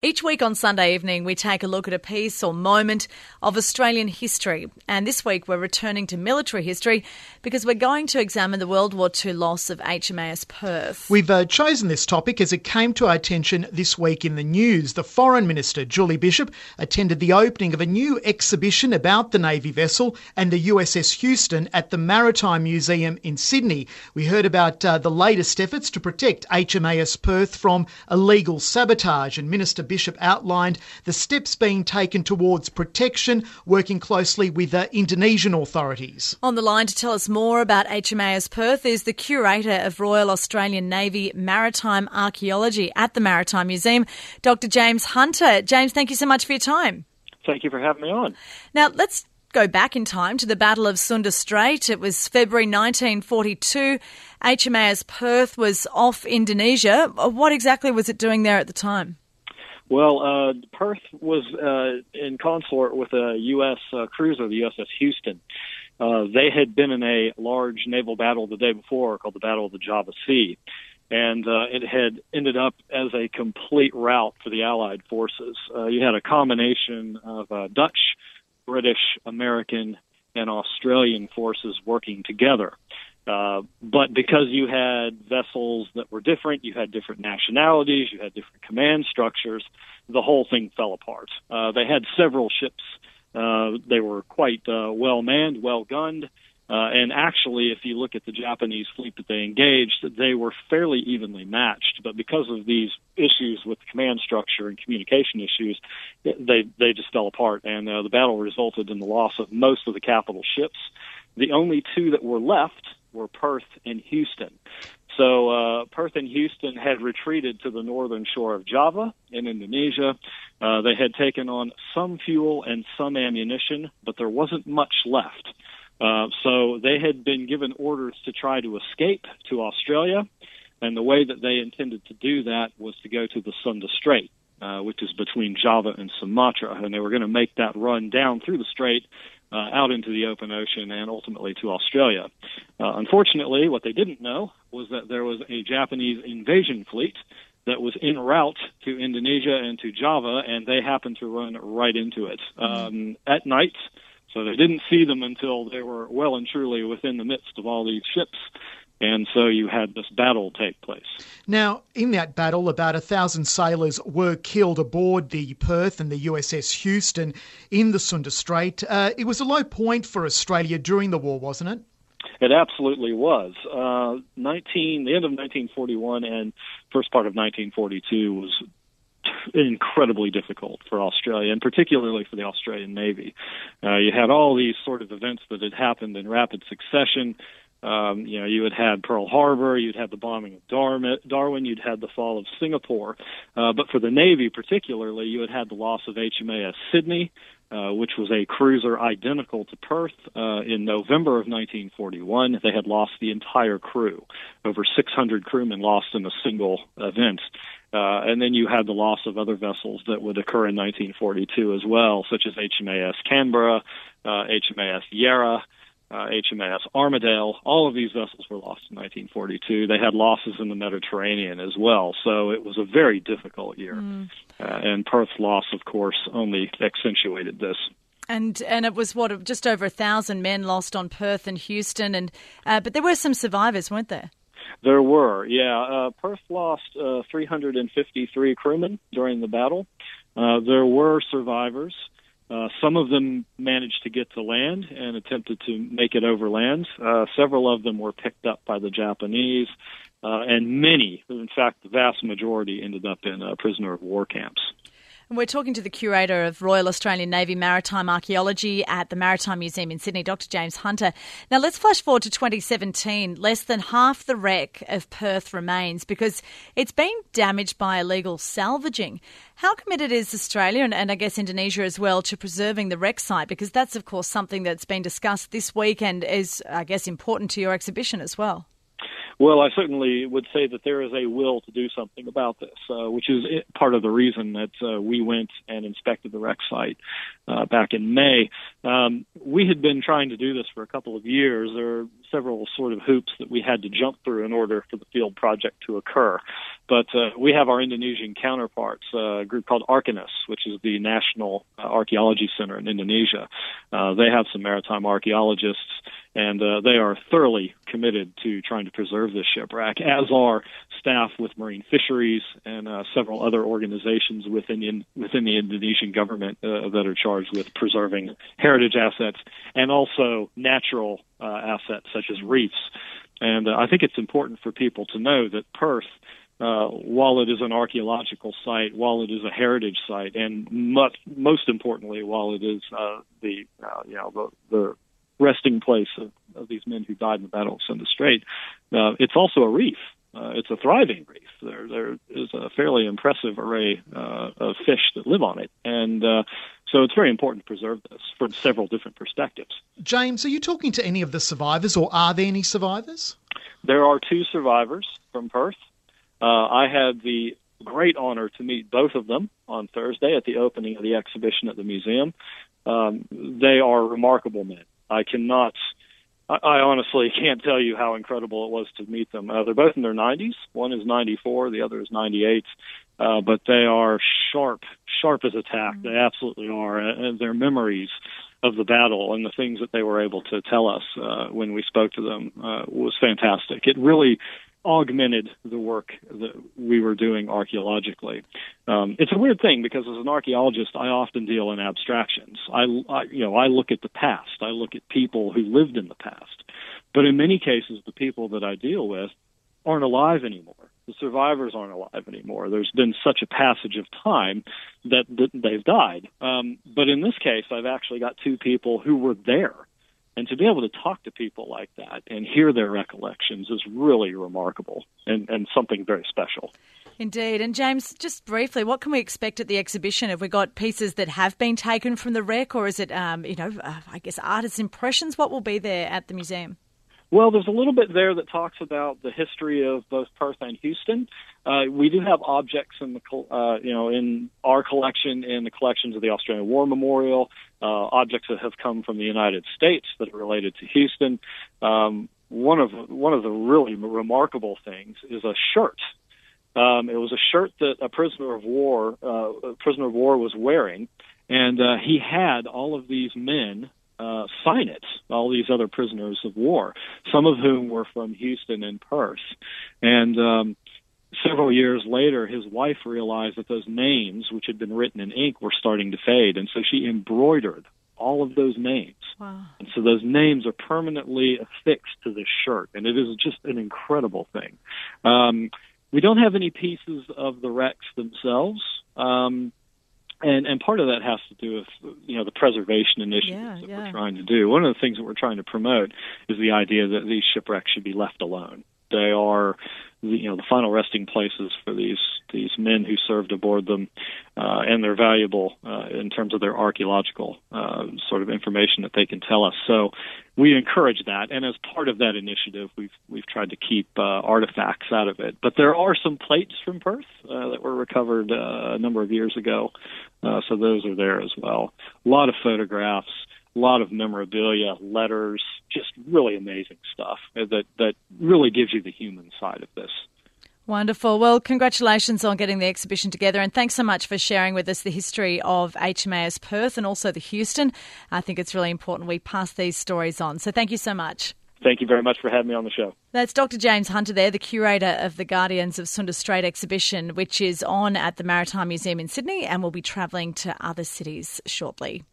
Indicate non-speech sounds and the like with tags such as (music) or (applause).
Each week on Sunday evening, we take a look at a piece or moment of Australian history. And this week, we're returning to military history because we're going to examine the World War II loss of HMAS Perth. We've uh, chosen this topic as it came to our attention this week in the news. The Foreign Minister, Julie Bishop, attended the opening of a new exhibition about the Navy vessel and the USS Houston at the Maritime Museum in Sydney. We heard about uh, the latest efforts to protect HMAS Perth from illegal sabotage, and Minister Bishop outlined the steps being taken towards protection, working closely with the Indonesian authorities. On the line to tell us more about HMAS Perth is the curator of Royal Australian Navy Maritime Archaeology at the Maritime Museum, Dr. James Hunter. James, thank you so much for your time. Thank you for having me on. Now, let's go back in time to the Battle of Sunda Strait. It was February 1942. HMAS Perth was off Indonesia. What exactly was it doing there at the time? Well, uh, Perth was uh, in consort with a U.S. Uh, cruiser, the USS Houston. Uh, they had been in a large naval battle the day before called the Battle of the Java Sea. And uh, it had ended up as a complete rout for the Allied forces. Uh, you had a combination of uh, Dutch, British, American, and Australian forces working together. Uh, but because you had vessels that were different, you had different nationalities, you had different command structures, the whole thing fell apart. Uh, they had several ships. Uh, they were quite uh, well manned, well gunned. Uh, and actually, if you look at the Japanese fleet that they engaged, they were fairly evenly matched. But because of these issues with the command structure and communication issues, they they just fell apart, and the battle resulted in the loss of most of the capital ships. The only two that were left were Perth and Houston. So uh, Perth and Houston had retreated to the northern shore of Java in Indonesia. Uh, they had taken on some fuel and some ammunition, but there wasn't much left. Uh, so they had been given orders to try to escape to Australia, and the way that they intended to do that was to go to the Sunda Strait, uh, which is between Java and Sumatra, and they were going to make that run down through the strait uh, out into the open ocean and ultimately to Australia. Uh, unfortunately, what they didn't know was that there was a Japanese invasion fleet that was en route to Indonesia and to Java, and they happened to run right into it um, at night. So they didn't see them until they were well and truly within the midst of all these ships. And so you had this battle take place. Now, in that battle, about a thousand sailors were killed aboard the Perth and the USS Houston in the Sunda Strait. Uh, it was a low point for Australia during the war, wasn't it? It absolutely was. Uh, 19, the end of 1941 and first part of 1942 was incredibly difficult for Australia, and particularly for the Australian Navy. Uh, you had all these sort of events that had happened in rapid succession. Um, you know, you had had Pearl Harbor, you'd had the bombing of Darwin, you'd had the fall of Singapore. Uh, but for the Navy particularly, you had had the loss of HMAS Sydney, uh, which was a cruiser identical to Perth uh, in November of 1941. They had lost the entire crew, over 600 crewmen lost in a single event. Uh, and then you had the loss of other vessels that would occur in 1942 as well, such as HMAS Canberra, uh, HMAS Yarra, uh, HMAS Armidale. All of these vessels were lost in 1942. They had losses in the Mediterranean as well, so it was a very difficult year. Mm. Uh, and Perth's loss, of course, only accentuated this. And and it was what just over a thousand men lost on Perth and Houston, and uh, but there were some survivors, weren't there? There were, yeah. Uh, Perth lost uh, 353 crewmen during the battle. Uh, there were survivors. Uh, some of them managed to get to land and attempted to make it overland. Uh, several of them were picked up by the Japanese, uh, and many, in fact, the vast majority, ended up in uh, prisoner of war camps. We're talking to the curator of Royal Australian Navy Maritime Archaeology at the Maritime Museum in Sydney, Dr. James Hunter. Now, let's flash forward to 2017. Less than half the wreck of Perth remains because it's been damaged by illegal salvaging. How committed is Australia and, and I guess Indonesia as well to preserving the wreck site? Because that's, of course, something that's been discussed this week and is, I guess, important to your exhibition as well. Well, I certainly would say that there is a will to do something about this, uh, which is part of the reason that uh, we went and inspected the wreck site uh, back in May. Um, we had been trying to do this for a couple of years. There are several sort of hoops that we had to jump through in order for the field project to occur. but uh, we have our Indonesian counterparts, uh, a group called Arkenas, which is the National uh, Archaeology Center in Indonesia. They have some maritime archaeologists, and uh, they are thoroughly committed to trying to preserve this shipwreck, as are staff with marine fisheries and uh, several other organizations within in, within the Indonesian government uh, that are charged with preserving heritage assets and also natural uh, assets such as reefs. And uh, I think it's important for people to know that Perth uh, while it is an archaeological site, while it is a heritage site, and much, most importantly, while it is uh, the uh, you know the, the resting place of, of these men who died in the Battle of Sunda Strait, uh, it's also a reef. Uh, it's a thriving reef. There, there is a fairly impressive array uh, of fish that live on it, and uh, so it's very important to preserve this from several different perspectives. James, are you talking to any of the survivors, or are there any survivors? There are two survivors from Perth. Uh, I had the great honor to meet both of them on Thursday at the opening of the exhibition at the museum. Um, they are remarkable men. I cannot, I, I honestly (laughs) can't tell you how incredible it was to meet them. Uh, they're both in their 90s. One is 94, the other is 98. Uh, but they are sharp, sharp as a tack. Mm-hmm. They absolutely are. And their memories of the battle and the things that they were able to tell us uh, when we spoke to them uh, was fantastic. It really augmented the work that we were doing archaeologically. Um, it's a weird thing because as an archaeologist, I often deal in abstractions. I, I, you know, I look at the past. I look at people who lived in the past. But in many cases, the people that I deal with aren't alive anymore. The survivors aren't alive anymore. There's been such a passage of time that, they've died. Um, but in this case, I've actually got two people who were there and to be able to talk to people like that and hear their recollections is really remarkable and, and something very special. Indeed. And James, just briefly, what can we expect at the exhibition? Have we got pieces that have been taken from the wreck, or is it, um, you know, uh, I guess artists' impressions? What will be there at the museum? Well, there's a little bit there that talks about the history of both Perth and Houston. Uh, we do have objects in the, uh, you know, in our collection, in the collections of the Australian War Memorial, uh, objects that have come from the United States that are related to Houston. Um, one of one of the really remarkable things is a shirt. Um, it was a shirt that a prisoner of war, uh, a prisoner of war, was wearing, and uh, he had all of these men uh, sign it, all these other prisoners of war, some of whom were from Houston and Perth. And um, several years later, his wife realized that those names, which had been written in ink, were starting to fade. And so she embroidered all of those names. Wow. And so those names are permanently affixed to this shirt. And it is just an incredible thing. Um, we don't have any pieces of the wrecks themselves. Um, and and part of that has to do with you know the preservation initiatives yeah, that yeah. we're trying to do. One of the things that we're trying to promote is the idea that these shipwrecks should be left alone. They are the, you know the final resting places for these these men who served aboard them, uh, and they're valuable uh, in terms of their archaeological uh, sort of information that they can tell us. So we encourage that, and as part of that initiative, we've we've tried to keep uh, artifacts out of it. But there are some plates from Perth uh, that were recovered uh, a number of years ago, uh, so those are there as well. A lot of photographs a lot of memorabilia, letters, just really amazing stuff that that really gives you the human side of this. Wonderful. Well, congratulations on getting the exhibition together, and thanks so much for sharing with us the history of HMAS Perth and also the Houston. I think it's really important we pass these stories on. So, thank you so much. Thank you very much for having me on the show. That's Dr. James Hunter there, the curator of the Guardians of Sunda Strait exhibition, which is on at the Maritime Museum in Sydney and will be travelling to other cities shortly.